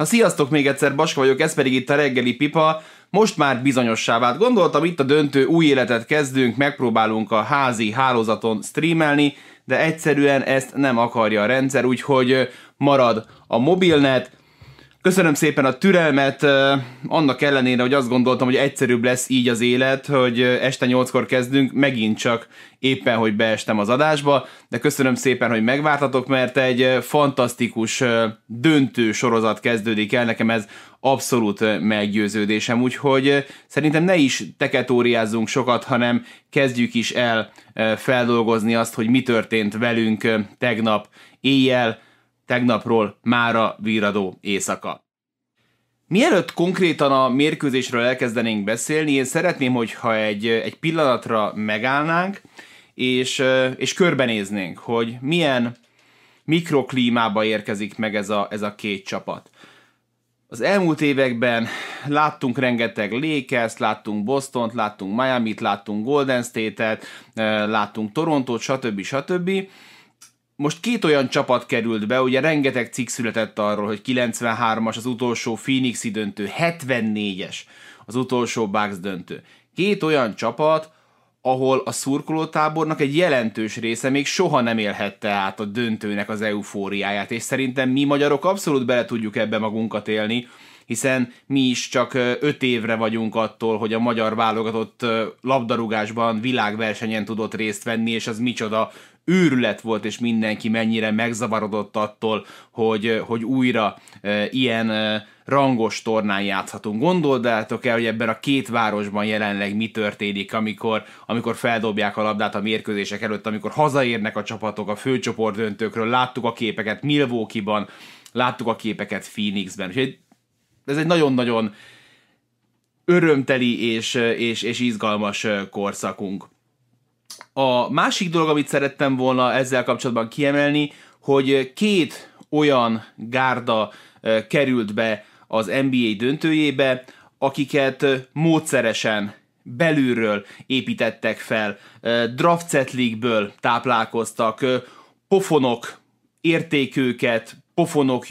Na sziasztok még egyszer, Baska vagyok, ez pedig itt a reggeli pipa. Most már bizonyossá vált. Gondoltam, itt a döntő új életet kezdünk, megpróbálunk a házi hálózaton streamelni, de egyszerűen ezt nem akarja a rendszer, úgyhogy marad a mobilnet, Köszönöm szépen a türelmet, annak ellenére, hogy azt gondoltam, hogy egyszerűbb lesz így az élet, hogy este nyolckor kezdünk, megint csak éppen, hogy beestem az adásba, de köszönöm szépen, hogy megvártatok, mert egy fantasztikus döntő sorozat kezdődik el, nekem ez abszolút meggyőződésem, úgyhogy szerintem ne is teketóriázzunk sokat, hanem kezdjük is el feldolgozni azt, hogy mi történt velünk tegnap éjjel, tegnapról mára víradó éjszaka. Mielőtt konkrétan a mérkőzésről elkezdenénk beszélni, én szeretném, hogyha egy, egy pillanatra megállnánk, és, és körbenéznénk, hogy milyen mikroklímába érkezik meg ez a, ez a két csapat. Az elmúlt években láttunk rengeteg Lakers, láttunk Boston-t, láttunk Miami-t, láttunk Golden State-et, láttunk Torontót, stb. stb most két olyan csapat került be, ugye rengeteg cikk született arról, hogy 93-as az utolsó Phoenixi döntő, 74-es az utolsó Bucks döntő. Két olyan csapat, ahol a szurkolótábornak egy jelentős része még soha nem élhette át a döntőnek az eufóriáját, és szerintem mi magyarok abszolút bele tudjuk ebbe magunkat élni, hiszen mi is csak öt évre vagyunk attól, hogy a magyar válogatott labdarúgásban világversenyen tudott részt venni, és az micsoda őrület volt, és mindenki mennyire megzavarodott attól, hogy, hogy újra e, ilyen e, rangos tornán játszhatunk. Gondoldátok el, hogy ebben a két városban jelenleg mi történik, amikor, amikor feldobják a labdát a mérkőzések előtt, amikor hazaérnek a csapatok a főcsoport döntőkről, láttuk a képeket Milwaukee-ban, láttuk a képeket Phoenixben. Úgyhogy ez egy nagyon-nagyon örömteli és, és, és izgalmas korszakunk. A másik dolog, amit szerettem volna ezzel kapcsolatban kiemelni, hogy két olyan gárda került be az NBA döntőjébe, akiket módszeresen belülről építettek fel, draft league-ből táplálkoztak, pofonok értékőket, pofonok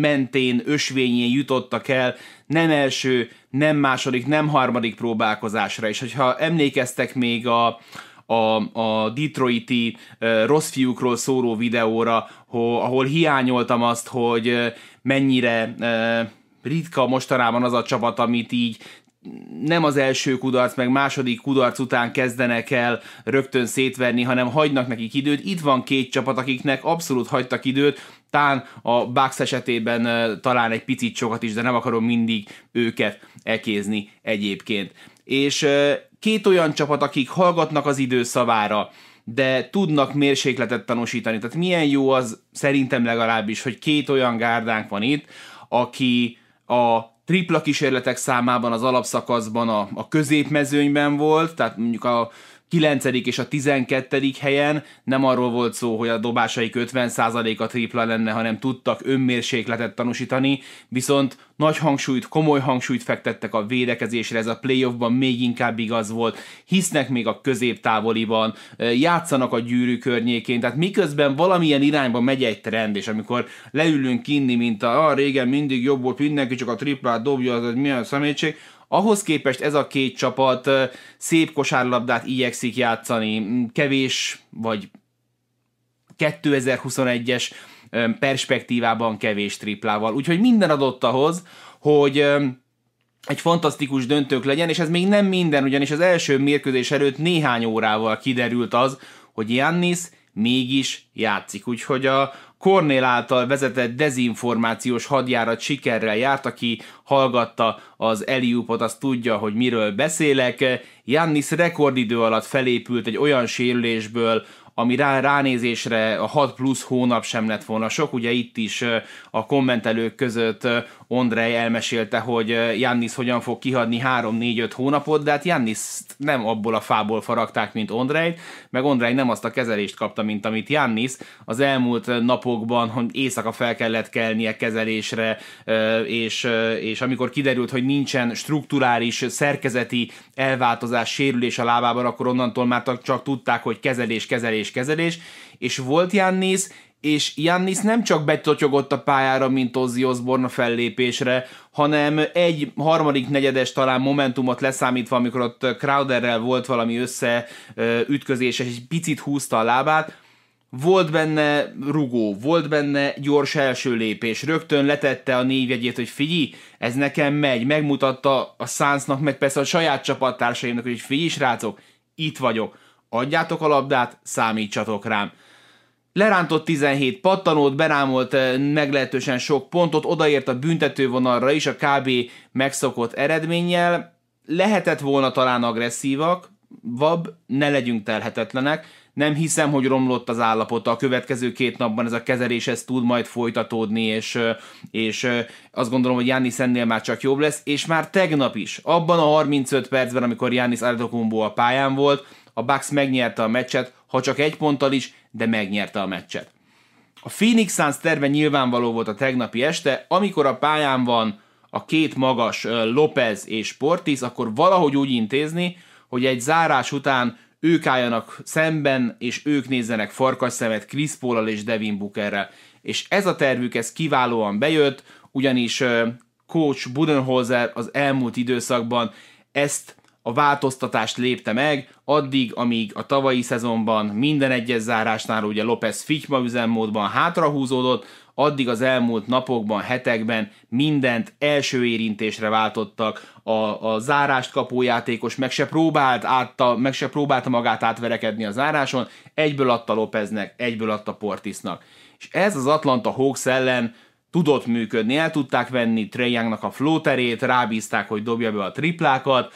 mentén, ösvényén jutottak el, nem első, nem második, nem harmadik próbálkozásra, és hogyha emlékeztek még a, a, a Detroiti uh, rossz fiúkról szóró videóra, ho, ahol hiányoltam azt, hogy mennyire uh, ritka mostanában az a csapat, amit így nem az első kudarc, meg második kudarc után kezdenek el rögtön szétverni, hanem hagynak nekik időt. Itt van két csapat, akiknek abszolút hagytak időt, tán a Bucks esetében talán egy picit sokat is, de nem akarom mindig őket ekézni egyébként. És két olyan csapat, akik hallgatnak az idő szavára, de tudnak mérsékletet tanúsítani. Tehát milyen jó az szerintem legalábbis, hogy két olyan gárdánk van itt, aki a tripla kísérletek számában az alapszakaszban a, a középmezőnyben volt, tehát mondjuk a 9. és a 12. helyen nem arról volt szó, hogy a dobásaik 50%-a tripla lenne, hanem tudtak önmérsékletet tanúsítani, viszont nagy hangsúlyt, komoly hangsúlyt fektettek a védekezésre, ez a playoffban még inkább igaz volt, hisznek még a középtávoliban, játszanak a gyűrű környékén, tehát miközben valamilyen irányba megy egy trend, és amikor leülünk inni, mint a ah, régen mindig jobb volt, mindenki csak a triplát dobja, az egy milyen szemétség, ahhoz képest ez a két csapat szép kosárlabdát igyekszik játszani, kevés vagy 2021-es perspektívában kevés triplával. Úgyhogy minden adott ahhoz, hogy egy fantasztikus döntők legyen, és ez még nem minden, ugyanis az első mérkőzés előtt néhány órával kiderült az, hogy Jannis mégis játszik. Úgyhogy a Cornél által vezetett dezinformációs hadjárat sikerrel járt, aki hallgatta az Eliupot, az tudja, hogy miről beszélek. Jannis rekordidő alatt felépült egy olyan sérülésből, ami rá, ránézésre a 6 plusz hónap sem lett volna sok. Ugye itt is a kommentelők között Ondrej elmesélte, hogy Jannis hogyan fog kihadni 3-4-5 hónapot, de hát Jannis nem abból a fából faragták, mint Ondrej, meg Ondrej nem azt a kezelést kapta, mint amit Jannis. Az elmúlt napokban, hogy éjszaka fel kellett kelnie kezelésre, és, és amikor kiderült, hogy nincsen strukturális, szerkezeti elváltozás, sérülés a lábában, akkor onnantól már csak tudták, hogy kezelés, kezelés, kezelés, és volt Jannis, és Jannis nem csak betotyogott a pályára, mint Ozzy Osbourne a fellépésre, hanem egy harmadik negyedes talán momentumot leszámítva, amikor ott Crowderrel volt valami összeütközés, és egy picit húzta a lábát, volt benne rugó, volt benne gyors első lépés, rögtön letette a névjegyét, hogy figyelj, ez nekem megy, megmutatta a Sunsnak, meg persze a saját csapattársaimnak, hogy figyelj, srácok, itt vagyok, adjátok a labdát, számítsatok rám. Lerántott 17 pattanót, berámolt meglehetősen sok pontot, odaért a büntetővonalra is a KB megszokott eredménnyel. Lehetett volna talán agresszívak, vab, ne legyünk telhetetlenek, nem hiszem, hogy romlott az állapota. A következő két napban ez a kezelés ez tud majd folytatódni, és, és azt gondolom, hogy Jánisz ennél már csak jobb lesz, és már tegnap is, abban a 35 percben, amikor Jánisz Antetokounmpo a pályán volt, a Bucks megnyerte a meccset, ha csak egy ponttal is, de megnyerte a meccset. A Phoenix Suns terve nyilvánvaló volt a tegnapi este, amikor a pályán van a két magas Lopez és Portis, akkor valahogy úgy intézni, hogy egy zárás után ők álljanak szemben, és ők nézzenek farkas szemet Chris paul és Devin Bookerrel. És ez a tervük, ez kiválóan bejött, ugyanis coach Budenholzer az elmúlt időszakban ezt a változtatást lépte meg, addig, amíg a tavalyi szezonban minden egyes zárásnál ugye Lopez Fichma üzemmódban hátrahúzódott, addig az elmúlt napokban, hetekben mindent első érintésre váltottak, a, a zárást kapó játékos meg se, próbált átta, meg se próbálta magát átverekedni a záráson, egyből adta Lopeznek, egyből adta Portisnak. És ez az Atlanta Hawks ellen tudott működni, el tudták venni Youngnak a flóterét, rábízták, hogy dobja be a triplákat,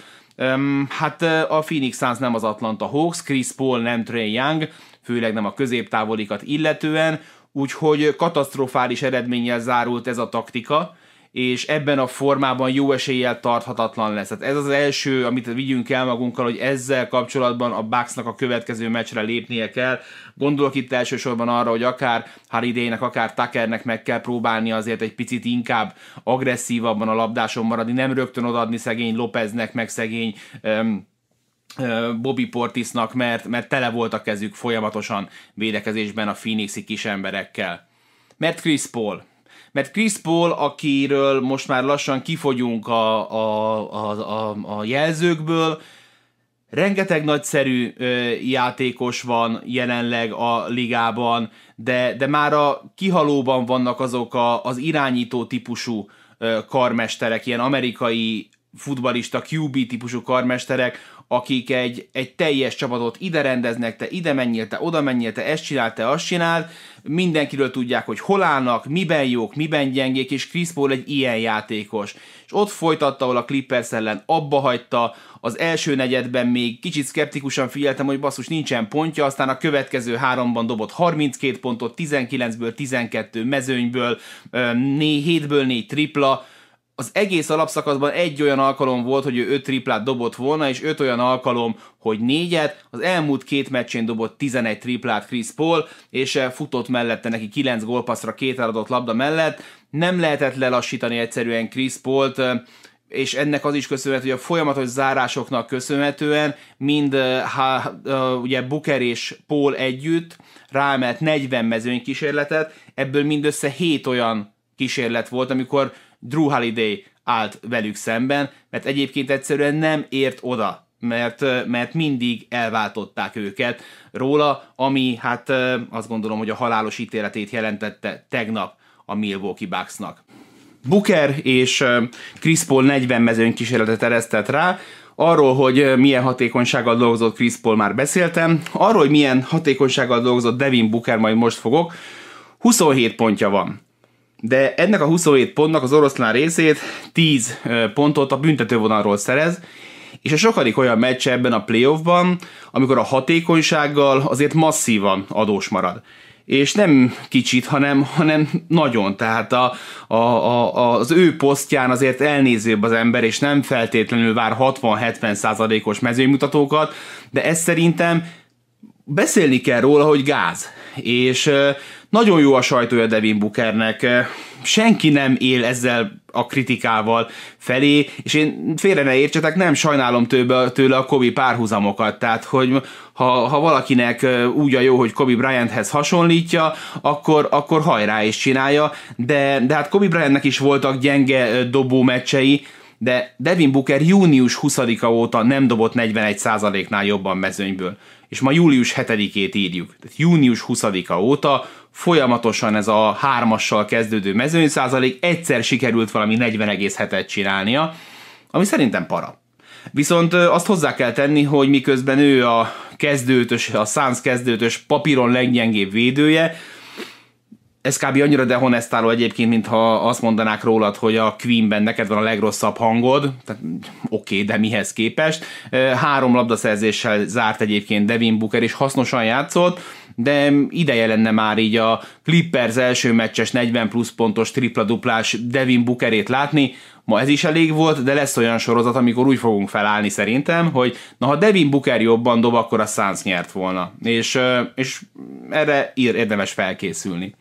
hát a Phoenix Suns nem az Atlanta Hawks, Chris Paul nem Trey Young, főleg nem a középtávolikat illetően, úgyhogy katasztrofális eredménnyel zárult ez a taktika, és ebben a formában jó eséllyel tarthatatlan lesz. Hát ez az első, amit vigyünk el magunkkal, hogy ezzel kapcsolatban a Bucksnak a következő meccsre lépnie kell. Gondolok itt elsősorban arra, hogy akár Hariday-nek, akár Tuckernek meg kell próbálni azért egy picit inkább agresszívabban a labdáson maradni, nem rögtön odaadni szegény Lopeznek, meg szegény um, Bobby Portisnak, mert, mert tele volt a kezük folyamatosan védekezésben a Phoenixi kis emberekkel. Mert Chris Paul, mert Chris Paul, akiről most már lassan kifogyunk a, a, a, a, a jelzőkből, rengeteg nagyszerű ö, játékos van jelenleg a ligában, de, de már a kihalóban vannak azok a, az irányító típusú ö, karmesterek, ilyen amerikai futbalista, QB típusú karmesterek, akik egy, egy teljes csapatot ide rendeznek, te ide menjél, te oda menjél, te ezt csináld, te azt csináld, mindenkiről tudják, hogy hol állnak, miben jók, miben gyengék, és Chris Paul egy ilyen játékos. És ott folytatta, ahol a Clippers ellen abba hagyta, az első negyedben még kicsit szkeptikusan figyeltem, hogy basszus nincsen pontja, aztán a következő háromban dobott 32 pontot, 19-ből 12 mezőnyből, 7-ből 4 tripla, az egész alapszakaszban egy olyan alkalom volt, hogy ő öt triplát dobott volna, és öt olyan alkalom, hogy négyet. Az elmúlt két meccsén dobott 11 triplát Chris Paul, és eh, futott mellette neki 9 gólpasszra két eladott labda mellett. Nem lehetett lelassítani egyszerűen Chris Paul-t, eh, és ennek az is köszönhető, hogy a folyamatos zárásoknak köszönhetően mind ha, uh, ugye Booker és Paul együtt ráemelt 40 mezőny kísérletet, ebből mindössze 7 olyan kísérlet volt, amikor Drew Holiday állt velük szemben, mert egyébként egyszerűen nem ért oda mert, mert mindig elváltották őket róla, ami hát azt gondolom, hogy a halálos ítéletét jelentette tegnap a Milwaukee Bucksnak. Booker és Chris Paul 40 mezőny kísérletet eresztett rá, Arról, hogy milyen hatékonysággal dolgozott Chris Paul már beszéltem, arról, hogy milyen hatékonysággal dolgozott Devin Booker, majd most fogok. 27 pontja van de ennek a 27 pontnak az oroszlán részét 10 pontot a büntetővonalról szerez, és a sokadik olyan meccs ebben a playoffban, amikor a hatékonysággal azért masszívan adós marad. És nem kicsit, hanem, hanem nagyon. Tehát a, a, a, az ő posztján azért elnézőbb az ember, és nem feltétlenül vár 60-70 százalékos mezőmutatókat, de ez szerintem beszélni kell róla, hogy gáz. és nagyon jó a sajtója Devin Bookernek, senki nem él ezzel a kritikával felé, és én félre ne értsetek, nem sajnálom tőle, tőle a Kobe párhuzamokat, tehát hogy ha, ha valakinek úgy a jó, hogy Kobe Bryanthez hasonlítja, akkor, akkor hajrá is csinálja, de, de hát Kobe Bryantnek is voltak gyenge dobó meccsei, de Devin Booker június 20-a óta nem dobott 41%-nál jobban mezőnyből. És ma július 7-ét írjuk. Tehát június 20-a óta folyamatosan ez a hármassal kezdődő mezőny százalék, egyszer sikerült valami 40,7-et csinálnia, ami szerintem para. Viszont azt hozzá kell tenni, hogy miközben ő a kezdőtös, a Suns kezdőtös papíron leggyengébb védője, ez kb. annyira dehonestáló egyébként, mintha azt mondanák rólad, hogy a Queenben neked van a legrosszabb hangod, tehát oké, okay, de mihez képest. Három labdaszerzéssel zárt egyébként Devin Booker, és hasznosan játszott, de ideje lenne már így a Clippers első meccses 40 plusz pontos tripla-duplás Devin Bookerét látni, Ma ez is elég volt, de lesz olyan sorozat, amikor úgy fogunk felállni szerintem, hogy na ha Devin Booker jobban dob, akkor a Suns nyert volna. És, és erre érdemes felkészülni.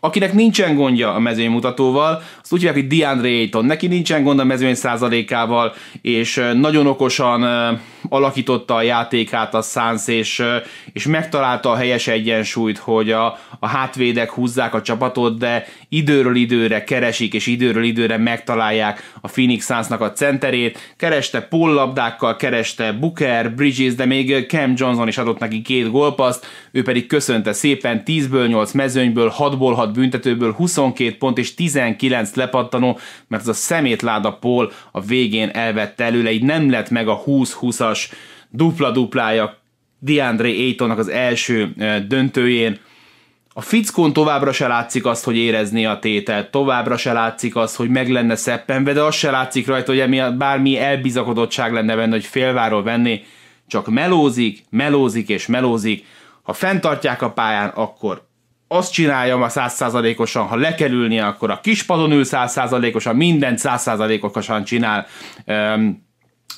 Akinek nincsen gondja a mezőny mutatóval, azt úgy hívják, hogy DeAndre Ayton. Neki nincsen gond a mezőny százalékával, és nagyon okosan alakította a játékát a Suns, és, és megtalálta a helyes egyensúlyt, hogy a, a hátvédek húzzák a csapatot, de időről időre keresik, és időről időre megtalálják a Phoenix Sunsnak a centerét. Kereste Paul labdákkal, kereste Booker, Bridges, de még Cam Johnson is adott neki két gólpaszt, ő pedig köszönte szépen 10-ből 8 mezőnyből, 6-ból 6 büntetőből 22 pont és 19 lepattanó, mert az a szemétláda Paul a végén elvette előle, így nem lett meg a 20-20-as dupla-duplája DeAndre Aytonnak az első döntőjén. A fickón továbbra se látszik azt, hogy érezni a tételt, továbbra se látszik azt, hogy meg lenne szeppenve, de azt se látszik rajta, hogy emiatt bármi elbizakodottság lenne benne, hogy félváról venni, csak melózik, melózik és melózik. Ha fenntartják a pályán, akkor azt csinálja ma százszázalékosan, ha lekerülnie, akkor a kispadon ül százszázalékosan, mindent százszázalékosan csinál um,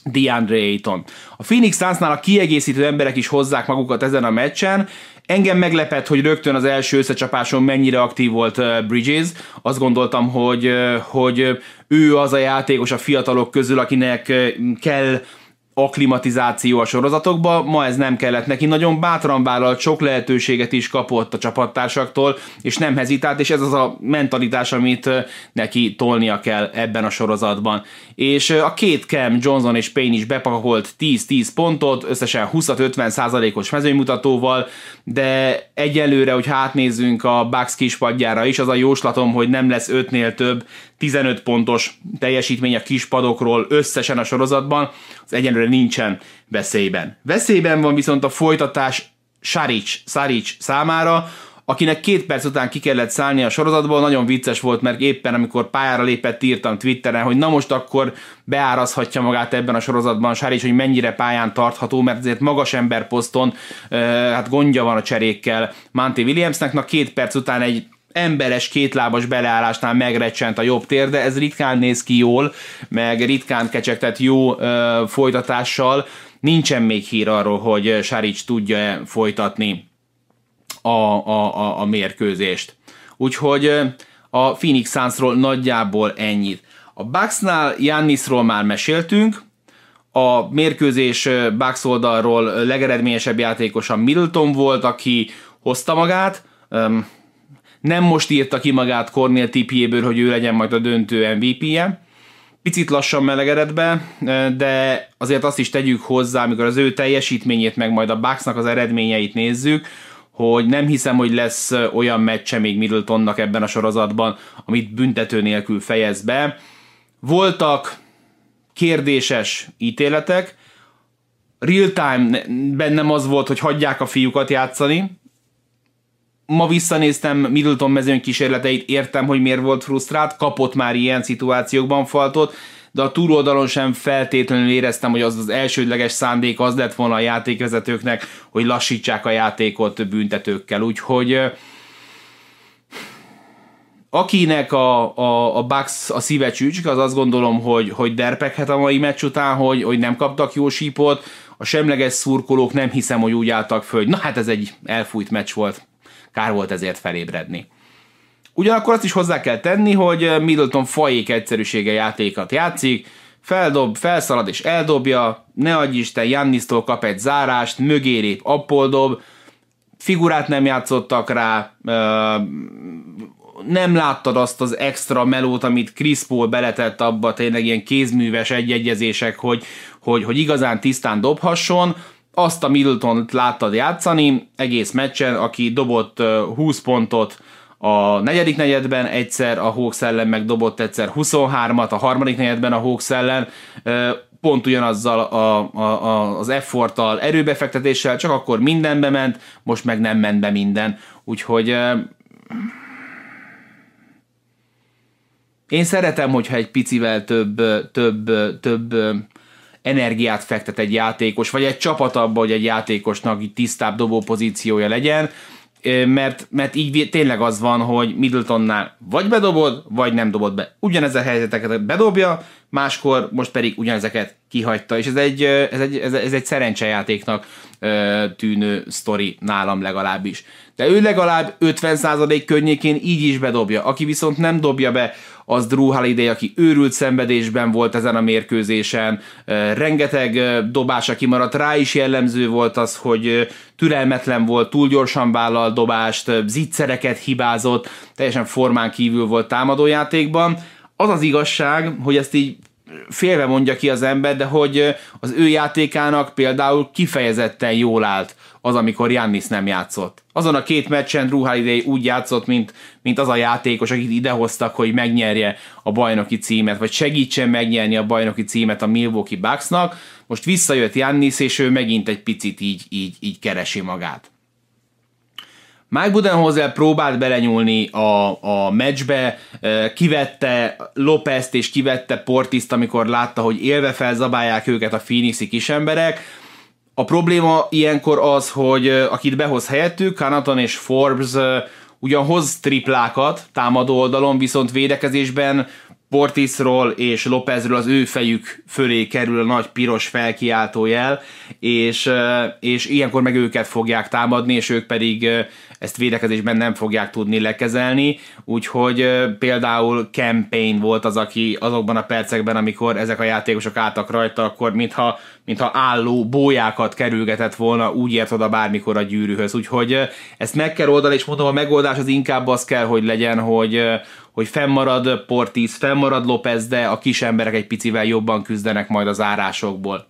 DeAndre Ayton. A Phoenix Sunsnál a kiegészítő emberek is hozzák magukat ezen a meccsen. Engem meglepett, hogy rögtön az első összecsapáson mennyire aktív volt Bridges. Azt gondoltam, hogy, hogy ő az a játékos a fiatalok közül, akinek kell aklimatizáció a sorozatokba, ma ez nem kellett neki, nagyon bátran vállalt, sok lehetőséget is kapott a csapattársaktól, és nem hezitált, és ez az a mentalitás, amit neki tolnia kell ebben a sorozatban. És a két Cam, Johnson és Payne is bepakolt 10-10 pontot, összesen 20-50 százalékos mezőnymutatóval, de egyelőre, hogy hátnézzünk a Bucks kispadjára is, az a jóslatom, hogy nem lesz 5-nél több 15 pontos teljesítmény a kispadokról összesen a sorozatban, az egyenlőre nincsen veszélyben. Veszélyben van viszont a folytatás Saric, Saric számára, akinek két perc után ki kellett szállni a sorozatból, nagyon vicces volt, mert éppen amikor pályára lépett, írtam Twitteren, hogy na most akkor beárazhatja magát ebben a sorozatban Saric, hogy mennyire pályán tartható, mert azért magas ember poszton, hát gondja van a cserékkel Monty Williamsnek, na két perc után egy emberes kétlábas beleállásnál megrecsent a jobb tér, de ez ritkán néz ki jól, meg ritkán kecsegtet jó ö, folytatással. Nincsen még hír arról, hogy Saric tudja folytatni a, a, a, a mérkőzést. Úgyhogy a Phoenix Sunsról nagyjából ennyit. A Bucksnál Jannisról már meséltünk, a mérkőzés Bucks oldalról legeredményesebb játékosa Middleton volt, aki hozta magát, nem most írta ki magát Cornél tipjéből, hogy ő legyen majd a döntő MVP-je. Picit lassan melegedett be, de azért azt is tegyük hozzá, amikor az ő teljesítményét, meg majd a Bucksnak az eredményeit nézzük, hogy nem hiszem, hogy lesz olyan meccse még Middletonnak ebben a sorozatban, amit büntető nélkül fejez be. Voltak kérdéses ítéletek, real time bennem az volt, hogy hagyják a fiúkat játszani, ma visszanéztem Middleton mezőn kísérleteit, értem, hogy miért volt frusztrált, kapott már ilyen szituációkban faltot, de a túloldalon sem feltétlenül éreztem, hogy az az elsődleges szándék az lett volna a játékvezetőknek, hogy lassítsák a játékot büntetőkkel. Úgyhogy akinek a, a, a Bucks a szíve csücsk, az azt gondolom, hogy, hogy derpekhet a mai meccs után, hogy, hogy nem kaptak jó sípot, a semleges szurkolók nem hiszem, hogy úgy álltak föl, hogy na hát ez egy elfújt meccs volt kár volt ezért felébredni. Ugyanakkor azt is hozzá kell tenni, hogy Middleton fajék egyszerűsége játékat játszik, feldob, felszalad és eldobja, ne adj Isten, Jannisztól kap egy zárást, mögé lép, dob, figurát nem játszottak rá, nem láttad azt az extra melót, amit Chris Paul beletett abba, tényleg ilyen kézműves egyegyezések, hogy, hogy, hogy igazán tisztán dobhasson, azt a Middleton láttad játszani egész meccsen, aki dobott 20 pontot a negyedik negyedben, egyszer a Hawks ellen meg dobott egyszer 23-at, a harmadik negyedben a Hawks ellen, pont ugyanazzal a, a, a, az efforttal, erőbefektetéssel, csak akkor mindenbe ment, most meg nem ment be minden. Úgyhogy én szeretem, hogyha egy picivel több, több, több energiát fektet egy játékos, vagy egy csapat abba, hogy egy játékosnak így tisztább dobó pozíciója legyen, mert, mert így tényleg az van, hogy Middletonnál vagy bedobod, vagy nem dobod be. Ugyanez a helyzeteket bedobja, máskor most pedig ugyanezeket kihagyta, és ez egy, ez egy, ez egy szerencsejátéknak tűnő sztori nálam legalábbis. De ő legalább 50% környékén így is bedobja. Aki viszont nem dobja be, az Drew Holiday, aki őrült szenvedésben volt ezen a mérkőzésen, rengeteg dobása kimaradt, rá is jellemző volt az, hogy türelmetlen volt, túl gyorsan vállal dobást, zicsereket hibázott, teljesen formán kívül volt támadójátékban. Az az igazság, hogy ezt így félve mondja ki az ember, de hogy az ő játékának például kifejezetten jól állt az, amikor Jannis nem játszott. Azon a két meccsen Drew úgy játszott, mint, mint az a játékos, akit idehoztak, hogy megnyerje a bajnoki címet, vagy segítsen megnyerni a bajnoki címet a Milwaukee Bucksnak. Most visszajött Jannis, és ő megint egy picit így, így, így keresi magát. Mike Budenholzer próbált belenyúlni a, a meccsbe, kivette Lopez-t és kivette Portiszt, amikor látta, hogy élve felzabálják őket a Phoenixi kisemberek. A probléma ilyenkor az, hogy akit behoz helyettük, Kanaton és Forbes ugyan hoz triplákat támadó oldalon, viszont védekezésben Portisról és Lopezről az ő fejük fölé kerül a nagy piros felkiáltó jel, és, és ilyenkor meg őket fogják támadni, és ők pedig ezt védekezésben nem fogják tudni lekezelni, úgyhogy például Campaign volt az, aki azokban a percekben, amikor ezek a játékosok álltak rajta, akkor mintha, mintha álló bójákat kerülgetett volna, úgy ért oda bármikor a gyűrűhöz, úgyhogy ezt meg kell oldani, és mondom, a megoldás az inkább az kell, hogy legyen, hogy, hogy fennmarad Portis, fennmarad Lopez, de a kis emberek egy picivel jobban küzdenek majd az árásokból.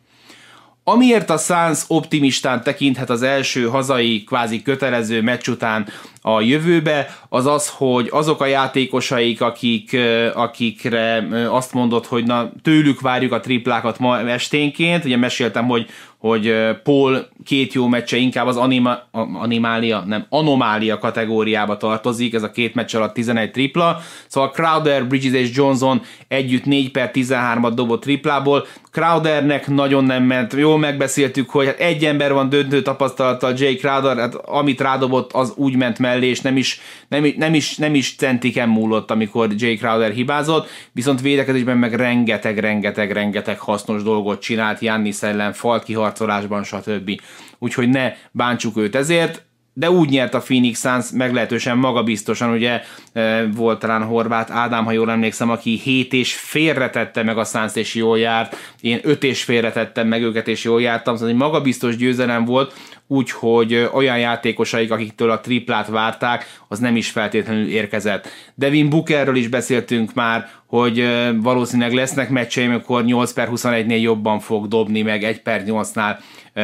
Amiért a Suns optimistán tekinthet az első hazai kvázi kötelező meccs után a jövőbe, az az, hogy azok a játékosaik, akik, akikre azt mondott, hogy na, tőlük várjuk a triplákat ma esténként, ugye meséltem, hogy hogy Paul két jó meccse inkább az anima, animália, nem, anomália kategóriába tartozik, ez a két meccs alatt 11 tripla, szóval Crowder, Bridges és Johnson együtt 4 per 13-at dobott triplából, Crowdernek nagyon nem ment, jól megbeszéltük, hogy hát egy ember van döntő tapasztalattal, Jay Crowder, hát amit rádobott, az úgy ment mellé, és nem is, nem, nem is, nem is centiken múlott, amikor Jay Crowder hibázott, viszont védekezésben meg rengeteg, rengeteg, rengeteg hasznos dolgot csinált, Jannis ellen, falt kiharcolásban, stb. Úgyhogy ne bántsuk őt ezért, de úgy nyert a Phoenix Suns meglehetősen magabiztosan, ugye e, volt talán Horváth Ádám, ha jól emlékszem, aki 7 és félretette meg a Suns és jól járt, én 5 és félretettem meg őket és jól jártam, szóval egy magabiztos győzelem volt, úgyhogy olyan játékosaik, akiktől a triplát várták, az nem is feltétlenül érkezett. Devin Bookerről is beszéltünk már, hogy valószínűleg lesznek meccseim, amikor 8 per 21-nél jobban fog dobni, meg 1 per 8-nál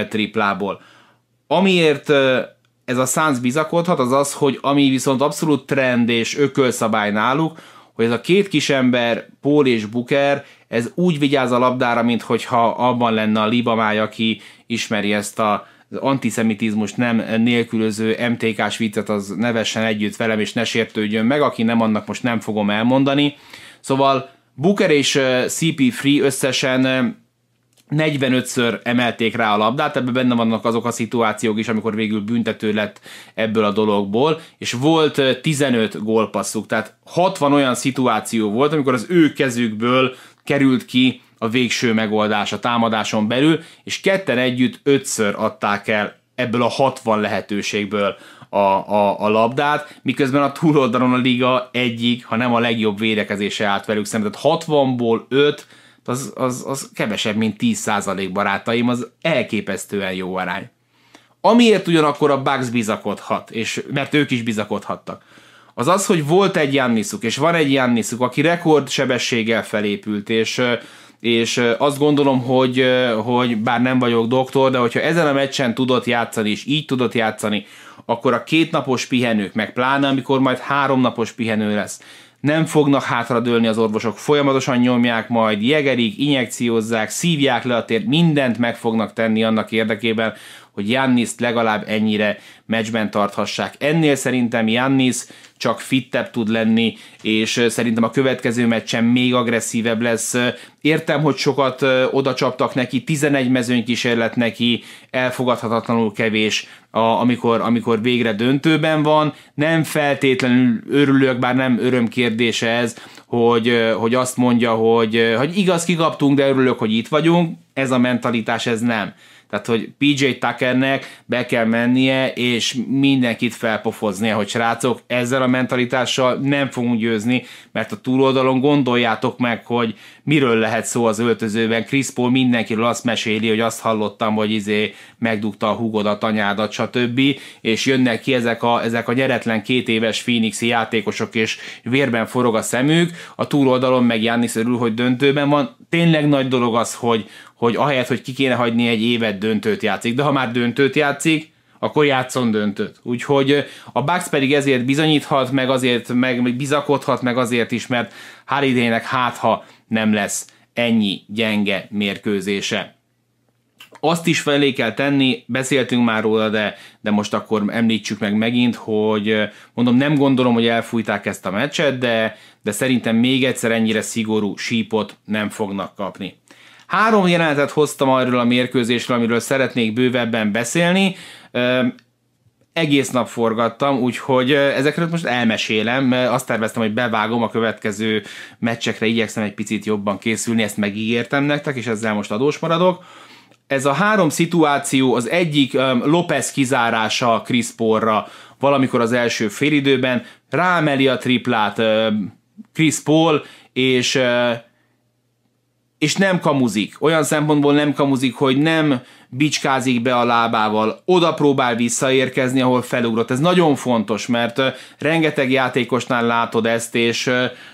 triplából. Amiért ez a Suns bizakodhat, az az, hogy ami viszont abszolút trend és ökölszabály náluk, hogy ez a két kisember, Paul és Booker, ez úgy vigyáz a labdára, mintha abban lenne a libamáj, aki ismeri ezt a az antiszemitizmus nem nélkülöző MTK-s viccet, az nevessen együtt velem, és ne sértődjön meg, aki nem annak most nem fogom elmondani. Szóval Booker és CP Free összesen 45-ször emelték rá a labdát, ebben benne vannak azok a szituációk is, amikor végül büntető lett ebből a dologból, és volt 15 gólpasszuk, tehát 60 olyan szituáció volt, amikor az ő kezükből került ki a végső megoldás a támadáson belül, és ketten együtt ötször adták el ebből a 60 lehetőségből a, a, a labdát, miközben a túloldalon a liga egyik, ha nem a legjobb védekezése állt velük szemben. Tehát 60-ból 5, az, az, az kevesebb, mint 10% barátaim, az elképesztően jó arány. Amiért ugyanakkor a Bucks bizakodhat, és mert ők is bizakodhattak, az az, hogy volt egy Jannisuk, és van egy Jannisuk, aki rekordsebességgel felépült, és és azt gondolom, hogy, hogy bár nem vagyok doktor, de hogyha ezen a meccsen tudott játszani, és így tudott játszani, akkor a kétnapos pihenők, meg pláne amikor majd háromnapos pihenő lesz, nem fognak hátradőlni az orvosok, folyamatosan nyomják majd, jegerik, injekciózzák, szívják le a tért, mindent meg fognak tenni annak érdekében, hogy Janniszt legalább ennyire meccsben tarthassák. Ennél szerintem Jannis csak fittebb tud lenni, és szerintem a következő meccsen még agresszívebb lesz. Értem, hogy sokat oda csaptak neki, 11 mezőny kísérlet neki, elfogadhatatlanul kevés, a, amikor, amikor végre döntőben van. Nem feltétlenül örülök, bár nem öröm kérdése ez, hogy, hogy azt mondja, hogy, hogy igaz, kikaptunk, de örülök, hogy itt vagyunk. Ez a mentalitás, ez nem tehát, hogy PJ Tuckernek be kell mennie, és mindenkit felpofoznia, hogy srácok, ezzel a mentalitással nem fogunk győzni, mert a túloldalon gondoljátok meg, hogy miről lehet szó az öltözőben. Chris Paul mindenkiről azt meséli, hogy azt hallottam, hogy izé megdugta a húgodat, anyádat, stb. És jönnek ki ezek a, ezek a nyeretlen két éves Phoenixi játékosok, és vérben forog a szemük. A túloldalon meg Jannis örül, hogy döntőben van. Tényleg nagy dolog az, hogy, hogy ahelyett, hogy ki kéne hagyni egy évet döntőt játszik, de ha már döntőt játszik, akkor játszon döntőt. Úgyhogy a Bucks pedig ezért bizonyíthat, meg azért meg bizakodhat, meg azért is, mert Hallidaynek hát ha nem lesz ennyi gyenge mérkőzése. Azt is felé kell tenni, beszéltünk már róla, de, de most akkor említsük meg megint, hogy mondom, nem gondolom, hogy elfújták ezt a meccset, de, de szerintem még egyszer ennyire szigorú sípot nem fognak kapni. Három jelenetet hoztam arról a mérkőzésről, amiről szeretnék bővebben beszélni. Egész nap forgattam, úgyhogy ezekről most elmesélem. Azt terveztem, hogy bevágom a következő meccsekre, igyekszem egy picit jobban készülni, ezt megígértem nektek, és ezzel most adós maradok. Ez a három szituáció, az egyik López kizárása Chris valamikor az első félidőben, rámeli a triplát Chris Paul, és és nem kamuzik. Olyan szempontból nem kamuzik, hogy nem bicskázik be a lábával, oda próbál visszaérkezni, ahol felugrott. Ez nagyon fontos, mert rengeteg játékosnál látod ezt, és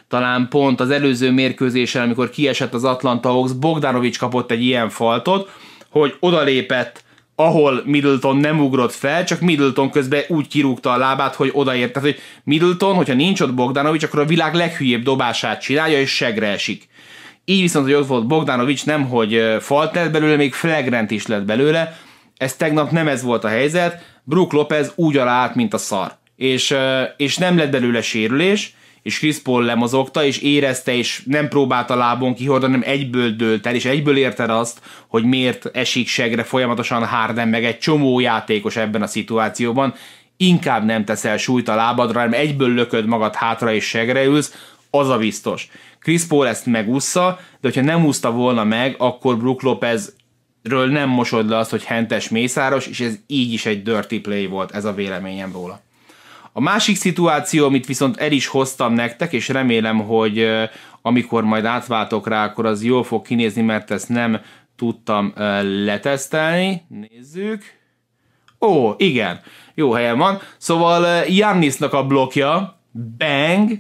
talán pont az előző mérkőzésen, amikor kiesett az Atlanta Hawks, Bogdanovics kapott egy ilyen faltot, hogy odalépett ahol Middleton nem ugrott fel, csak Middleton közben úgy kirúgta a lábát, hogy odaért. Tehát, hogy Middleton, hogyha nincs ott Bogdanovics, akkor a világ leghülyébb dobását csinálja, és segre esik. Így viszont, hogy ott volt Bogdanovics, nem hogy falt lett belőle, még flagrant is lett belőle. Ez tegnap nem ez volt a helyzet. Brook Lopez úgy alá mint a szar. És, és nem lett belőle sérülés, és Chris Paul lemozogta, és érezte, és nem próbálta lábon kihordani, hanem egyből dőlt el, és egyből érted azt, hogy miért esik segre folyamatosan Harden, meg egy csomó játékos ebben a szituációban, inkább nem teszel súlyt a lábadra, hanem egyből lököd magad hátra és segre ülsz, az a biztos. Chris Paul ezt megúszta, de hogyha nem úszta volna meg, akkor Brook Lopez ről nem mosod le azt, hogy hentes mészáros, és ez így is egy dirty play volt, ez a véleményem róla. A másik szituáció, amit viszont el is hoztam nektek, és remélem, hogy amikor majd átváltok rá, akkor az jól fog kinézni, mert ezt nem tudtam letesztelni. Nézzük. Ó, igen, jó helyen van. Szóval Jannisnak a blokja, bang,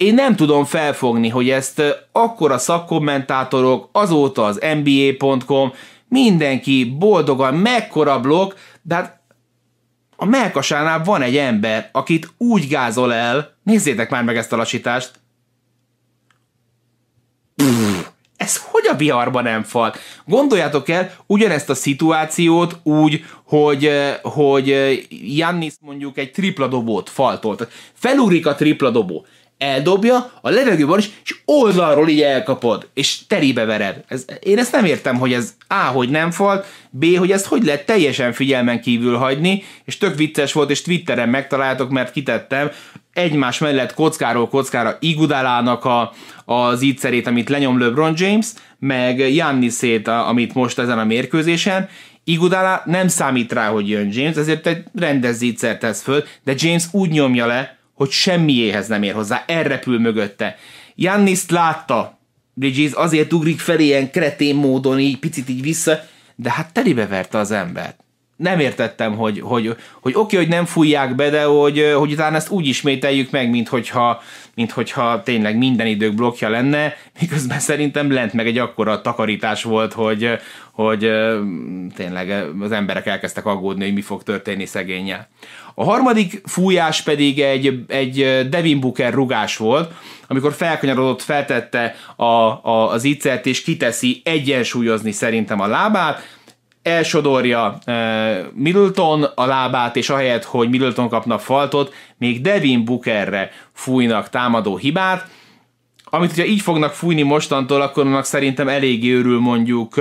én nem tudom felfogni, hogy ezt akkor a szakkommentátorok, azóta az NBA.com, mindenki boldogan, mekkora blokk, de hát a melkasánál van egy ember, akit úgy gázol el, nézzétek már meg ezt a lassítást, ez hogy a viharban nem fal? Gondoljátok el ugyanezt a szituációt úgy, hogy, hogy Jannis mondjuk egy tripla dobót faltolt. Felúrik a tripla dobó eldobja, a levegőben is, és oldalról így elkapod, és terébe vered. Ez, én ezt nem értem, hogy ez A, hogy nem fal, B, hogy ezt hogy lehet teljesen figyelmen kívül hagyni, és tök vicces volt, és Twitteren megtaláltok, mert kitettem egymás mellett kockáról kockára Igudalának a, az ígyszerét, amit lenyom LeBron James, meg Jannisét, amit most ezen a mérkőzésen, Igudala nem számít rá, hogy jön James, ezért egy rendes zítszer tesz föl, de James úgy nyomja le, hogy semmiéhez nem ér hozzá, elrepül mögötte. Janniszt látta, Bridges azért ugrik felé ilyen kretén módon, így picit így vissza, de hát telibe verte az embert. Nem értettem, hogy, hogy, hogy, oké, hogy nem fújják be, de hogy, hogy utána ezt úgy ismételjük meg, mint hogyha, mint hogyha tényleg minden idők blokja lenne, miközben szerintem lent meg egy akkora takarítás volt, hogy, hogy tényleg az emberek elkezdtek aggódni, hogy mi fog történni szegényel. A harmadik fújás pedig egy, egy Devin Booker rugás volt, amikor felkanyarodott, feltette a, a, az icert, és kiteszi egyensúlyozni szerintem a lábát, elsodorja uh, Middleton a lábát, és ahelyett, hogy Middleton kapna faltot, még Devin Bookerre fújnak támadó hibát, amit hogyha így fognak fújni mostantól, akkor annak szerintem eléggé örül mondjuk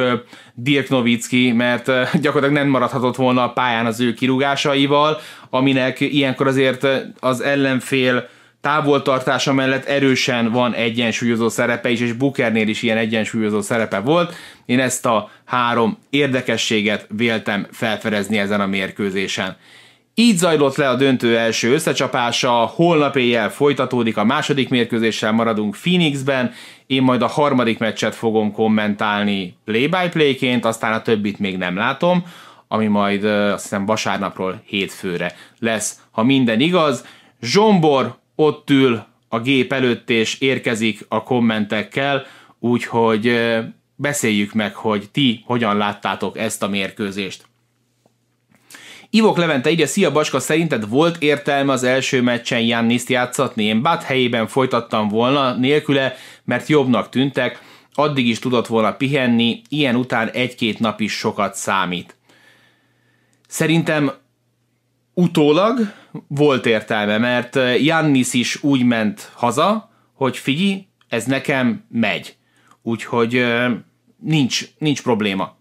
Dirk Nowitzki, mert gyakorlatilag nem maradhatott volna a pályán az ő kirúgásaival, aminek ilyenkor azért az ellenfél távoltartása mellett erősen van egyensúlyozó szerepe is, és Bookernél is ilyen egyensúlyozó szerepe volt. Én ezt a három érdekességet véltem felfedezni ezen a mérkőzésen. Így zajlott le a döntő első összecsapása, holnap éjjel folytatódik a második mérkőzéssel, maradunk Phoenixben, én majd a harmadik meccset fogom kommentálni play-by-playként, aztán a többit még nem látom, ami majd azt hiszem vasárnapról hétfőre lesz, ha minden igaz. Zsombor ott ül a gép előtt és érkezik a kommentekkel, úgyhogy beszéljük meg, hogy ti hogyan láttátok ezt a mérkőzést. Ivok Levente ide, szia Baska, szerinted volt értelme az első meccsen Janniszt játszatni? Én Bát helyében folytattam volna nélküle, mert jobbnak tűntek, addig is tudott volna pihenni, ilyen után egy-két nap is sokat számít. Szerintem utólag volt értelme, mert Jannis is úgy ment haza, hogy figyelj, ez nekem megy. Úgyhogy nincs, nincs probléma.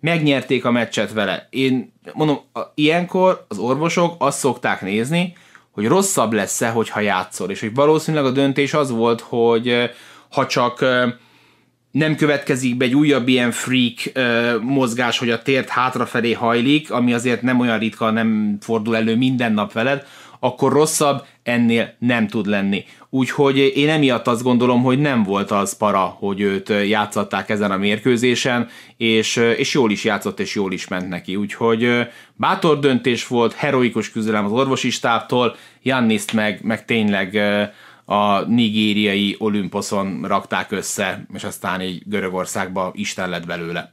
Megnyerték a meccset vele. Én mondom, ilyenkor az orvosok azt szokták nézni, hogy rosszabb lesz-e, hogyha játszol, és hogy valószínűleg a döntés az volt, hogy ha csak nem következik be egy újabb ilyen freak uh, mozgás, hogy a tért hátrafelé hajlik, ami azért nem olyan ritka, nem fordul elő minden nap veled, akkor rosszabb ennél nem tud lenni. Úgyhogy én emiatt azt gondolom, hogy nem volt az para, hogy őt játszatták ezen a mérkőzésen, és, és jól is játszott, és jól is ment neki. Úgyhogy bátor döntés volt, heroikus küzdelem az orvosi stábtól, Janniszt meg, meg tényleg a nigériai Olymposzon rakták össze, és aztán így Görögországba Isten lett belőle.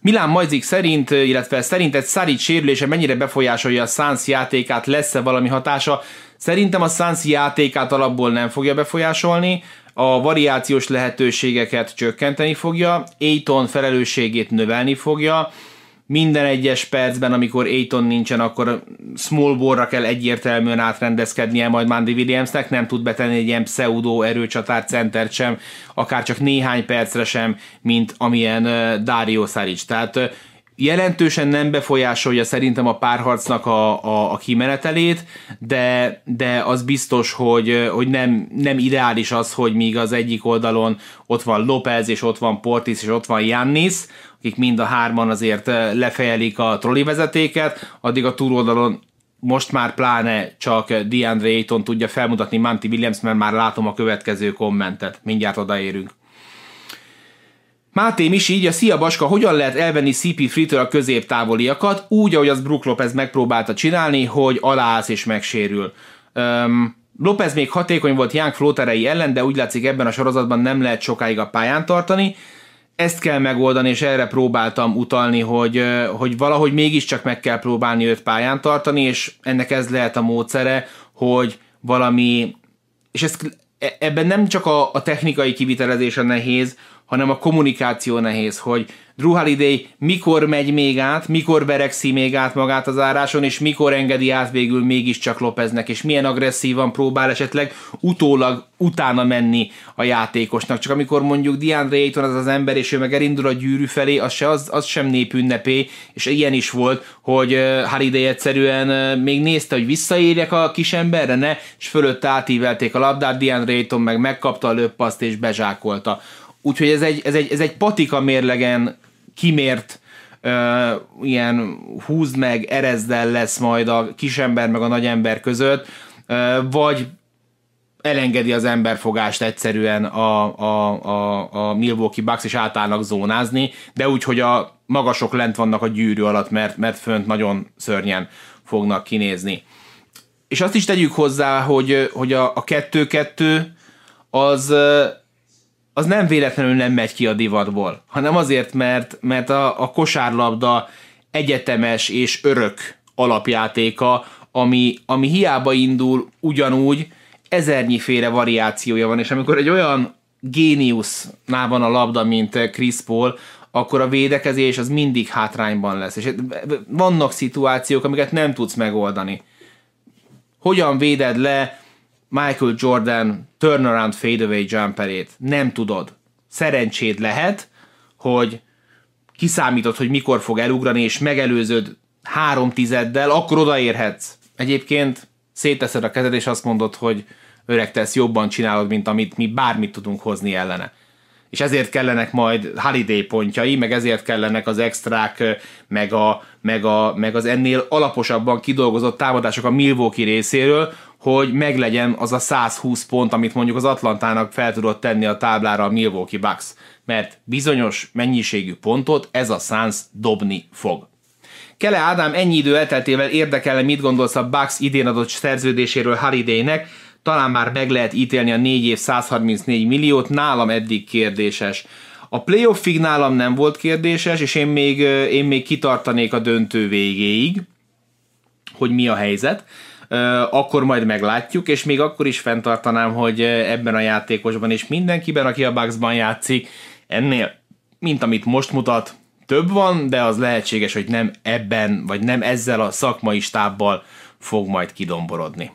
Milán Majzik szerint, illetve szerinted Szaric sérülése mennyire befolyásolja a Suns játékát, lesz-e valami hatása? Szerintem a Suns játékát alapból nem fogja befolyásolni, a variációs lehetőségeket csökkenteni fogja, Aiton felelősségét növelni fogja, minden egyes percben, amikor Aiton nincsen, akkor small ballra kell egyértelműen átrendezkednie majd Mandy Williamsnek, nem tud betenni egy ilyen pseudo erőcsatár centert sem, akár csak néhány percre sem, mint amilyen Dario Saric. Tehát jelentősen nem befolyásolja szerintem a párharcnak a, a, a kimenetelét, de, de az biztos, hogy, hogy nem, nem ideális az, hogy míg az egyik oldalon ott van Lopez, és ott van Portis, és ott van Jannis, akik mind a hárman azért lefejelik a troli vezetéket, addig a túloldalon most már pláne csak DeAndre Ayton tudja felmutatni Manti Williams, mert már látom a következő kommentet. Mindjárt odaérünk. Máté is így, a Szia Baska, hogyan lehet elvenni CP3-től a középtávoliakat, úgy, ahogy az Brook Lopez megpróbálta csinálni, hogy aláállsz és megsérül. Um, Lopez még hatékony volt Young flóterei ellen, de úgy látszik ebben a sorozatban nem lehet sokáig a pályán tartani. Ezt kell megoldani, és erre próbáltam utalni, hogy, hogy valahogy mégiscsak meg kell próbálni őt pályán tartani, és ennek ez lehet a módszere, hogy valami, és ez, e, ebben nem csak a, a technikai kivitelezés a nehéz, hanem a kommunikáció nehéz, hogy Drew Holiday mikor megy még át, mikor verekszi még át magát az áráson, és mikor engedi át végül mégiscsak Lopeznek, és milyen agresszívan próbál esetleg utólag utána menni a játékosnak. Csak amikor mondjuk DeAndre Ayton az az ember, és ő meg elindul a gyűrű felé, az, se, az, az sem népünnepé, és ilyen is volt, hogy Holiday egyszerűen még nézte, hogy visszaérjek a kis emberre, ne, és fölött átívelték a labdát, DeAndre Ayton meg megkapta a löppaszt és bezsákolta Úgyhogy ez egy, ez egy, ez egy patika mérlegen kimért ö, ilyen húzd meg, erezdel lesz majd a kisember meg a nagyember között, ö, vagy elengedi az emberfogást egyszerűen a, a, a, a Milwaukee Bucks, és átállnak zónázni, de úgy, hogy a magasok lent vannak a gyűrű alatt, mert, mert fönt nagyon szörnyen fognak kinézni. És azt is tegyük hozzá, hogy, hogy a, a kettő-kettő az, az nem véletlenül nem megy ki a divatból, hanem azért, mert, mert a, a kosárlabda egyetemes és örök alapjátéka, ami, ami hiába indul ugyanúgy, ezernyiféle variációja van, és amikor egy olyan géniusnál van a labda, mint Chris Paul, akkor a védekezés az mindig hátrányban lesz. És vannak szituációk, amiket nem tudsz megoldani. Hogyan véded le Michael Jordan turnaround fadeaway jumperét? Nem tudod. Szerencséd lehet, hogy kiszámítod, hogy mikor fog elugrani, és megelőzöd három tizeddel, akkor odaérhetsz. Egyébként széteszed a kezed, és azt mondod, hogy öreg tesz, jobban csinálod, mint amit mi bármit tudunk hozni ellene. És ezért kellenek majd holiday pontjai, meg ezért kellenek az extrák, meg, a, meg, a, meg az ennél alaposabban kidolgozott támadások a Milwaukee részéről, hogy meglegyen az a 120 pont, amit mondjuk az Atlantának fel tudott tenni a táblára a Milwaukee Bucks. Mert bizonyos mennyiségű pontot ez a Suns dobni fog. Kele Ádám ennyi idő elteltével érdekelne, mit gondolsz a Bucks idén adott szerződéséről Holidaynek, talán már meg lehet ítélni a 4 év 134 milliót, nálam eddig kérdéses. A playoffig nálam nem volt kérdéses, és én még, én még kitartanék a döntő végéig, hogy mi a helyzet. Akkor majd meglátjuk, és még akkor is fenntartanám, hogy ebben a játékosban és mindenkiben, aki a Bucksban játszik, ennél, mint amit most mutat, több van, de az lehetséges, hogy nem ebben, vagy nem ezzel a szakmai stábbal fog majd kidomborodni.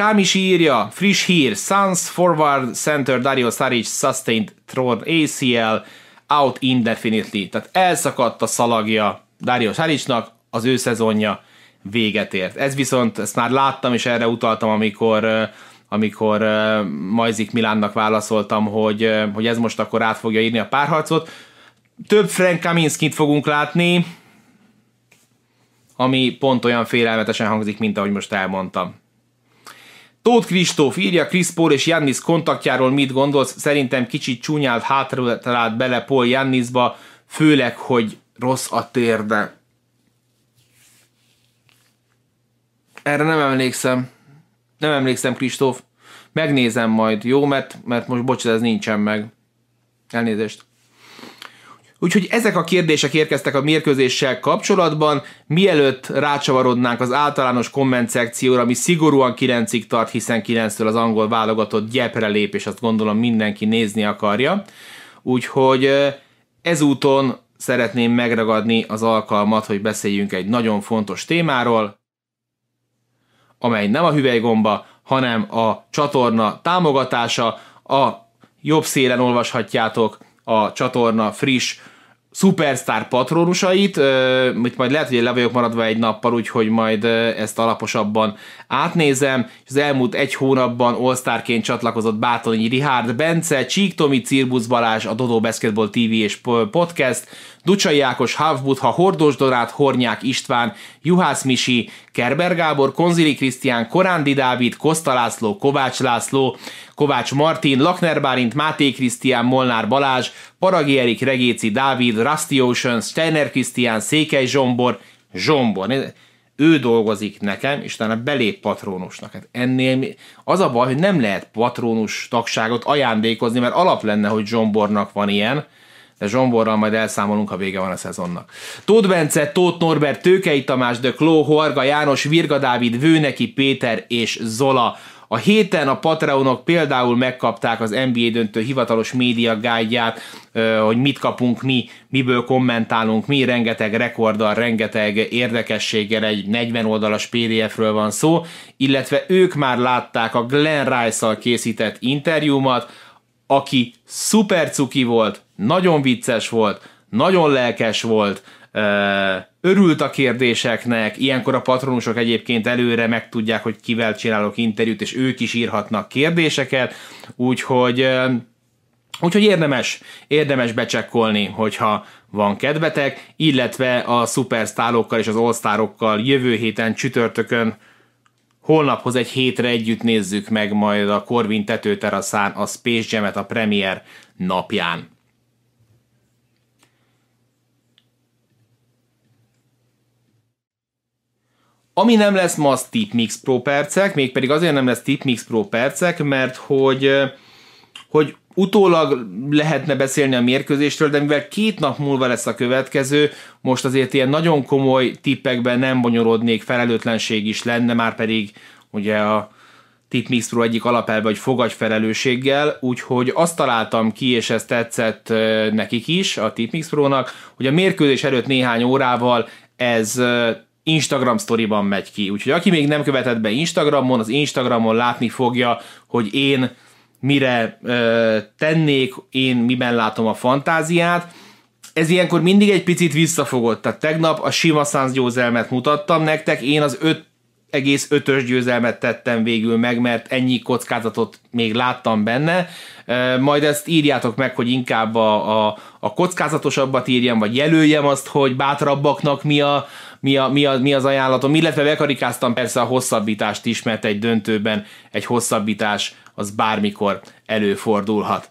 Kámis írja, friss hír, Suns forward center Dario Saric sustained torn ACL out indefinitely. Tehát elszakadt a szalagja Dario Saricnak, az ő szezonja véget ért. Ez viszont, ezt már láttam, és erre utaltam, amikor amikor Majzik Milánnak válaszoltam, hogy, hogy ez most akkor át fogja írni a párharcot. Több Frank Kaminskit fogunk látni, ami pont olyan félelmetesen hangzik, mint ahogy most elmondtam. Tóth Kristóf írja, Chris Paul és Jannis kontaktjáról mit gondolsz? Szerintem kicsit csúnyált hátra bele Paul Jannisba, főleg, hogy rossz a térde. Erre nem emlékszem. Nem emlékszem, Kristóf. Megnézem majd, jó? Mert, mert most bocs, ez nincsen meg. Elnézést. Úgyhogy ezek a kérdések érkeztek a mérkőzéssel kapcsolatban, mielőtt rácsavarodnánk az általános komment szekcióra, ami szigorúan 9-ig tart, hiszen 9-től az angol válogatott gyepre lép, és azt gondolom mindenki nézni akarja. Úgyhogy ezúton szeretném megragadni az alkalmat, hogy beszéljünk egy nagyon fontos témáról, amely nem a hüvelygomba, hanem a csatorna támogatása. A jobb szélen olvashatjátok a csatorna friss szupersztár patronusait, mit majd lehet, hogy le vagyok maradva egy nappal, úgyhogy majd ezt alaposabban átnézem, és az elmúlt egy hónapban all csatlakozott Bátonyi Rihárd Bence, Csík Tomi, Cirbusz Balázs, a Dodó Basketball TV és Podcast, Ducsai Ákos, Havbutha, Hordós Dorát, Hornyák István, Juhász Misi, Kerber Gábor, Konzili Krisztián, Korándi Dávid, Koszta László, Kovács László, Kovács Martin, Lakner Bálint, Máté Krisztián, Molnár Balázs, Paragi Erik, Regéci Dávid, Rusty Ocean, Steiner Krisztián, Székely Zsombor, Zsombor. Ő dolgozik nekem, és utána belép patronusnak. Hát ennél az a baj, hogy nem lehet patronus tagságot ajándékozni, mert alap lenne, hogy Zsombornak van ilyen, de Zsomborral majd elszámolunk, ha vége van a szezonnak. Tóth Bence, Tóth Norbert, Tőkei Tamás, De Kló, Horga János, Virga Dávid, Vőneki Péter és Zola. A héten a Patreonok például megkapták az NBA döntő hivatalos média guide hogy mit kapunk mi, miből kommentálunk mi, rengeteg rekorddal, rengeteg érdekességgel, egy 40 oldalas PDF-ről van szó, illetve ők már látták a Glenn Rice-szal készített interjúmat, aki szuper cuki volt, nagyon vicces volt, nagyon lelkes volt, örült a kérdéseknek, ilyenkor a patronusok egyébként előre megtudják, hogy kivel csinálok interjút, és ők is írhatnak kérdéseket, úgyhogy Úgyhogy érdemes, érdemes becsekkolni, hogyha van kedvetek, illetve a szupersztárokkal és az all jövő héten csütörtökön holnaphoz egy hétre együtt nézzük meg majd a Corvin tetőteraszán a Space Jam-et a premier napján. Ami nem lesz ma, az Tipmix Pro percek, mégpedig azért nem lesz Tipmix Pro percek, mert hogy, hogy utólag lehetne beszélni a mérkőzésről, de mivel két nap múlva lesz a következő, most azért ilyen nagyon komoly tippekben nem bonyolódnék, felelőtlenség is lenne, már pedig ugye a Tipmix Pro egyik alapelve, hogy fogadj felelősséggel, úgyhogy azt találtam ki, és ez tetszett nekik is, a Tipmix Pro-nak, hogy a mérkőzés előtt néhány órával ez Instagram sztoriban megy ki. Úgyhogy aki még nem követett be Instagramon, az Instagramon látni fogja, hogy én mire ö, tennék, én miben látom a fantáziát. Ez ilyenkor mindig egy picit visszafogott. Tehát tegnap a sima Suns győzelmet mutattam nektek, én az 5 egész ötös győzelmet tettem végül meg, mert ennyi kockázatot még láttam benne. Majd ezt írjátok meg, hogy inkább a, a, a kockázatosabbat írjam, vagy jelöljem azt, hogy bátrabbaknak mi, a, mi, a, mi, a, mi az ajánlatom, illetve bekarikáztam persze a hosszabbítást is, mert egy döntőben egy hosszabbítás az bármikor előfordulhat.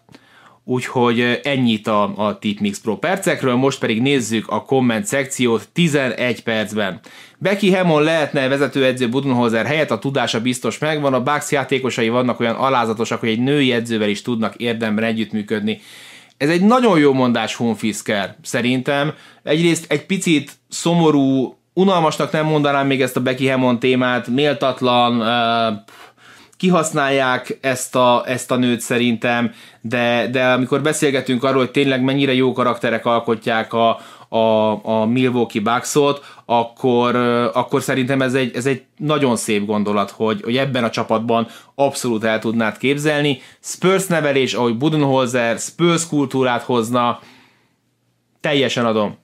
Úgyhogy ennyit a, a Tipmix Pro percekről, most pedig nézzük a komment szekciót 11 percben. Becky Hammond lehetne vezetőedző Budenholzer helyett, a tudása biztos megvan, a Bucks játékosai vannak olyan alázatosak, hogy egy női edzővel is tudnak érdemben együttműködni. Ez egy nagyon jó mondás Hunfisker, szerintem. Egyrészt egy picit szomorú, unalmasnak nem mondanám még ezt a Becky Hammond témát, méltatlan, kihasználják ezt a, ezt a nőt szerintem, de, de amikor beszélgetünk arról, hogy tényleg mennyire jó karakterek alkotják a, a, a Milwaukee Bucks-ot, akkor, akkor szerintem ez egy, ez egy nagyon szép gondolat, hogy, hogy ebben a csapatban abszolút el tudnád képzelni. Spurs nevelés, ahogy Budenholzer Spurs kultúrát hozna, teljesen adom.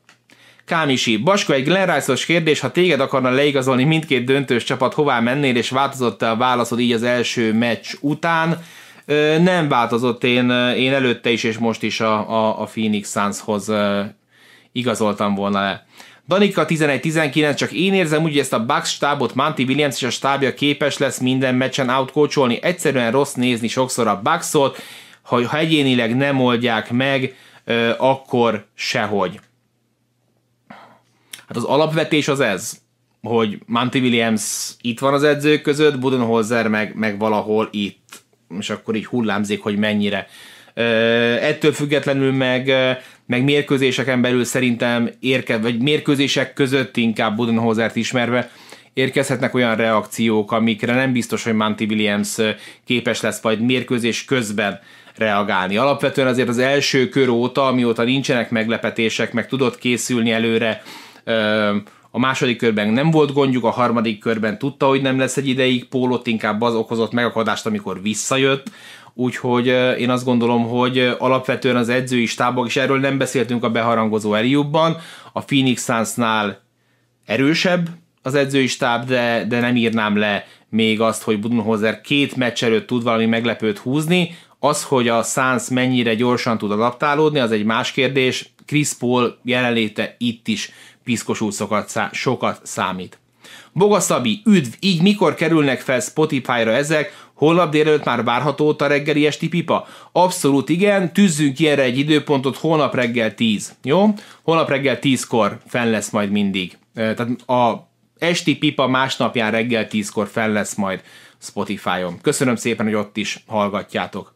Kámisi, Basko, egy Glenn Rice-os kérdés, ha téged akarna leigazolni mindkét döntős csapat, hová mennél, és változott a válaszod így az első meccs után? Nem változott, én, én előtte is és most is a, a, a Phoenix Sunshoz igazoltam volna le. Danika 11-19, csak én érzem úgy, hogy ezt a Bucks stábot Monty Williams és a stábja képes lesz minden meccsen outcoacholni. Egyszerűen rossz nézni sokszor a Bucksot, ha, ha egyénileg nem oldják meg, akkor sehogy. Hát az alapvetés az ez, hogy Monty Williams itt van az edzők között, Budenholzer meg, meg valahol itt, és akkor így hullámzik, hogy mennyire. Ettől függetlenül meg, meg mérkőzéseken belül szerintem érke, vagy mérkőzések között inkább Budenholzert ismerve, érkezhetnek olyan reakciók, amikre nem biztos, hogy Monty Williams képes lesz majd mérkőzés közben reagálni. Alapvetően azért az első kör óta, amióta nincsenek meglepetések, meg tudott készülni előre a második körben nem volt gondjuk, a harmadik körben tudta, hogy nem lesz egy ideig, Pólott inkább az okozott megakadást, amikor visszajött, úgyhogy én azt gondolom, hogy alapvetően az edzői stábok, és erről nem beszéltünk a beharangozó Eliubban, a Phoenix Sunsnál erősebb az edzői stáb, de, de nem írnám le még azt, hogy Budenholzer két meccs előtt tud valami meglepőt húzni, az, hogy a Suns mennyire gyorsan tud adaptálódni, az egy más kérdés. Chris Paul jelenléte itt is piszkosul sokat, szá- sokat számít. Bogaszabi, üdv, így mikor kerülnek fel Spotify-ra ezek, holnap délelőtt már várható a reggeli esti pipa? Abszolút igen, tűzzünk ki erre egy időpontot, holnap reggel 10, jó? Holnap reggel 10-kor fenn lesz majd mindig. Tehát a esti pipa másnapján reggel 10-kor fenn lesz majd Spotify-on. Köszönöm szépen, hogy ott is hallgatjátok.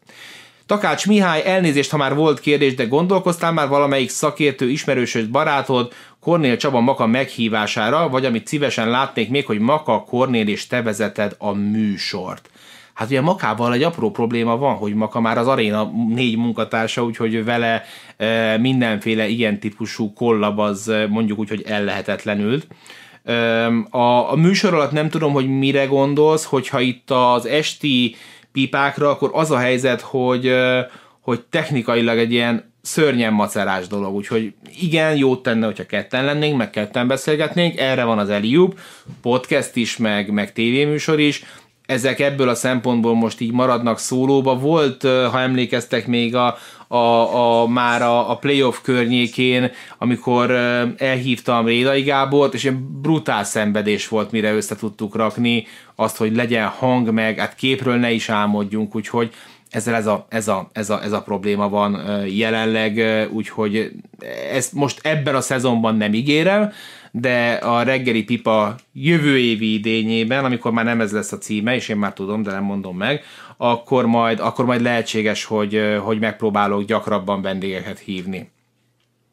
Takács Mihály, elnézést, ha már volt kérdés, de gondolkoztál már valamelyik szakértő, ismerősöd, barátod, Kornél Csaba Maka meghívására, vagy amit szívesen látnék még, hogy Maka, Kornél és te vezeted a műsort. Hát ugye Makával egy apró probléma van, hogy Maka már az aréna négy munkatársa, úgyhogy vele e, mindenféle ilyen típusú kollab az e, mondjuk úgy, hogy ellehetetlenült. E, a, a műsor alatt nem tudom, hogy mire gondolsz, hogyha itt az esti pipákra, akkor az a helyzet, hogy, hogy technikailag egy ilyen szörnyen macerás dolog, úgyhogy igen, jót tenne, hogyha ketten lennénk, meg ketten beszélgetnénk, erre van az Eliub, podcast is, meg, meg tévéműsor is, ezek ebből a szempontból most így maradnak szólóba. Volt, ha emlékeztek még a, a, a, már a, a playoff környékén, amikor elhívtam Rédai Gábort, és egy brutál szenvedés volt, mire össze tudtuk rakni azt, hogy legyen hang meg, hát képről ne is álmodjunk, úgyhogy ezzel ez a, ez a, ez a, ez a probléma van jelenleg, úgyhogy ezt most ebben a szezonban nem ígérem, de a reggeli pipa jövő évi idényében, amikor már nem ez lesz a címe, és én már tudom, de nem mondom meg, akkor majd, akkor majd lehetséges, hogy, hogy megpróbálok gyakrabban vendégeket hívni.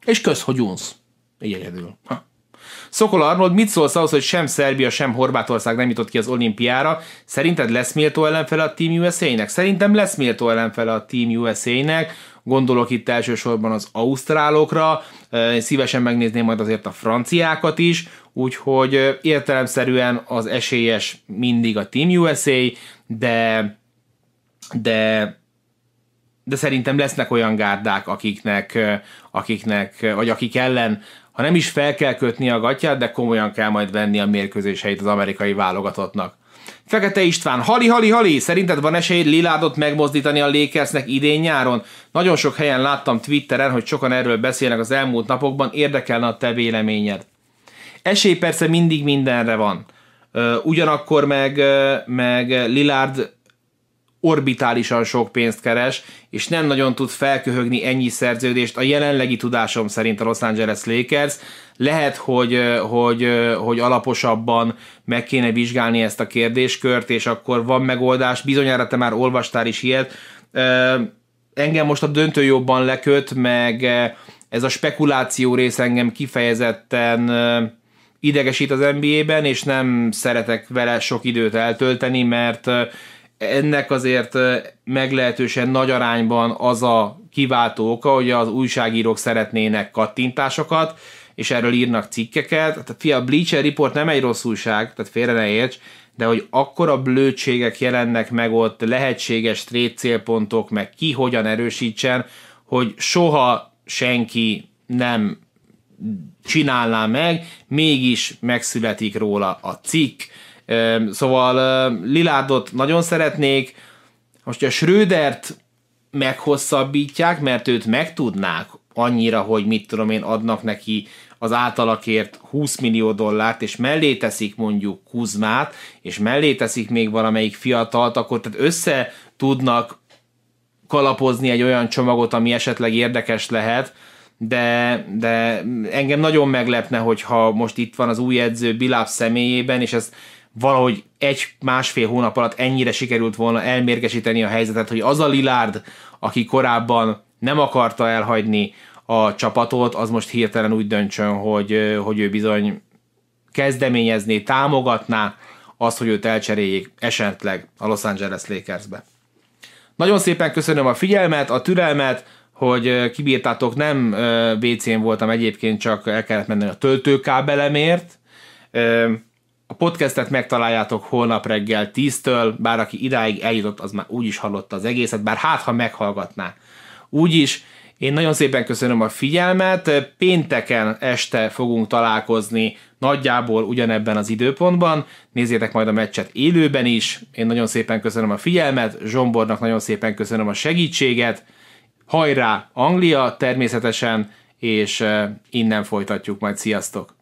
És kösz, hogy unsz. Így egyedül. Ha. Szokol Arnold, mit szólsz ahhoz, hogy sem Szerbia, sem Horvátország nem jutott ki az olimpiára? Szerinted lesz méltó ellenfele a Team USA-nek? Szerintem lesz méltó ellenfele a Team USA-nek. Gondolok itt elsősorban az ausztrálokra, szívesen megnézném majd azért a franciákat is, úgyhogy értelemszerűen az esélyes mindig a Team USA, de de de szerintem lesznek olyan gárdák, akiknek, akiknek, vagy akik ellen, ha nem is fel kell kötni a gatyát, de komolyan kell majd venni a mérkőzéseit az amerikai válogatottnak. Fekete István, hali, hali, hali, szerinted van esély Liládot megmozdítani a Lakersnek idén-nyáron? Nagyon sok helyen láttam Twitteren, hogy sokan erről beszélnek az elmúlt napokban, érdekelne a te véleményed. Esély persze mindig mindenre van. Ugyanakkor meg, meg Lilárd orbitálisan sok pénzt keres, és nem nagyon tud felköhögni ennyi szerződést a jelenlegi tudásom szerint a Los Angeles Lakers. Lehet, hogy, hogy, hogy alaposabban meg kéne vizsgálni ezt a kérdéskört, és akkor van megoldás. Bizonyára te már olvastál is ilyet. Engem most a döntő jobban leköt, meg ez a spekuláció rész engem kifejezetten idegesít az NBA-ben, és nem szeretek vele sok időt eltölteni, mert ennek azért meglehetősen nagy arányban az a kiváltó oka, hogy az újságírók szeretnének kattintásokat, és erről írnak cikkeket. Tehát fia, a Bleacher Report nem egy rossz újság, tehát félre ne érts, de hogy akkora blödségek jelennek meg ott, lehetséges trade célpontok, meg ki hogyan erősítsen, hogy soha senki nem csinálná meg, mégis megszületik róla a cikk, Szóval Lilárdot nagyon szeretnék, most a Schrödert meghosszabbítják, mert őt megtudnák annyira, hogy mit tudom én, adnak neki az általakért 20 millió dollárt, és mellé teszik mondjuk Kuzmát, és mellé teszik még valamelyik fiatalt, akkor tehát össze tudnak kalapozni egy olyan csomagot, ami esetleg érdekes lehet, de, de engem nagyon meglepne, hogyha most itt van az új edző Biláp személyében, és ez valahogy egy-másfél hónap alatt ennyire sikerült volna elmérgesíteni a helyzetet, hogy az a Lilárd, aki korábban nem akarta elhagyni a csapatot, az most hirtelen úgy döntsön, hogy, hogy ő bizony kezdeményezné, támogatná azt, hogy őt elcseréljék esetleg a Los Angeles Lakersbe. Nagyon szépen köszönöm a figyelmet, a türelmet, hogy kibírtátok, nem WC-n voltam egyébként, csak el kellett menni a töltőkábelemért. A podcastet megtaláljátok holnap reggel 10-től, bár aki idáig eljutott, az már úgy is hallotta az egészet, bár hát, ha meghallgatná. Úgyis én nagyon szépen köszönöm a figyelmet, pénteken este fogunk találkozni nagyjából ugyanebben az időpontban, nézzétek majd a meccset élőben is, én nagyon szépen köszönöm a figyelmet, Zsombornak nagyon szépen köszönöm a segítséget, hajrá Anglia természetesen, és eh, innen folytatjuk majd, sziasztok!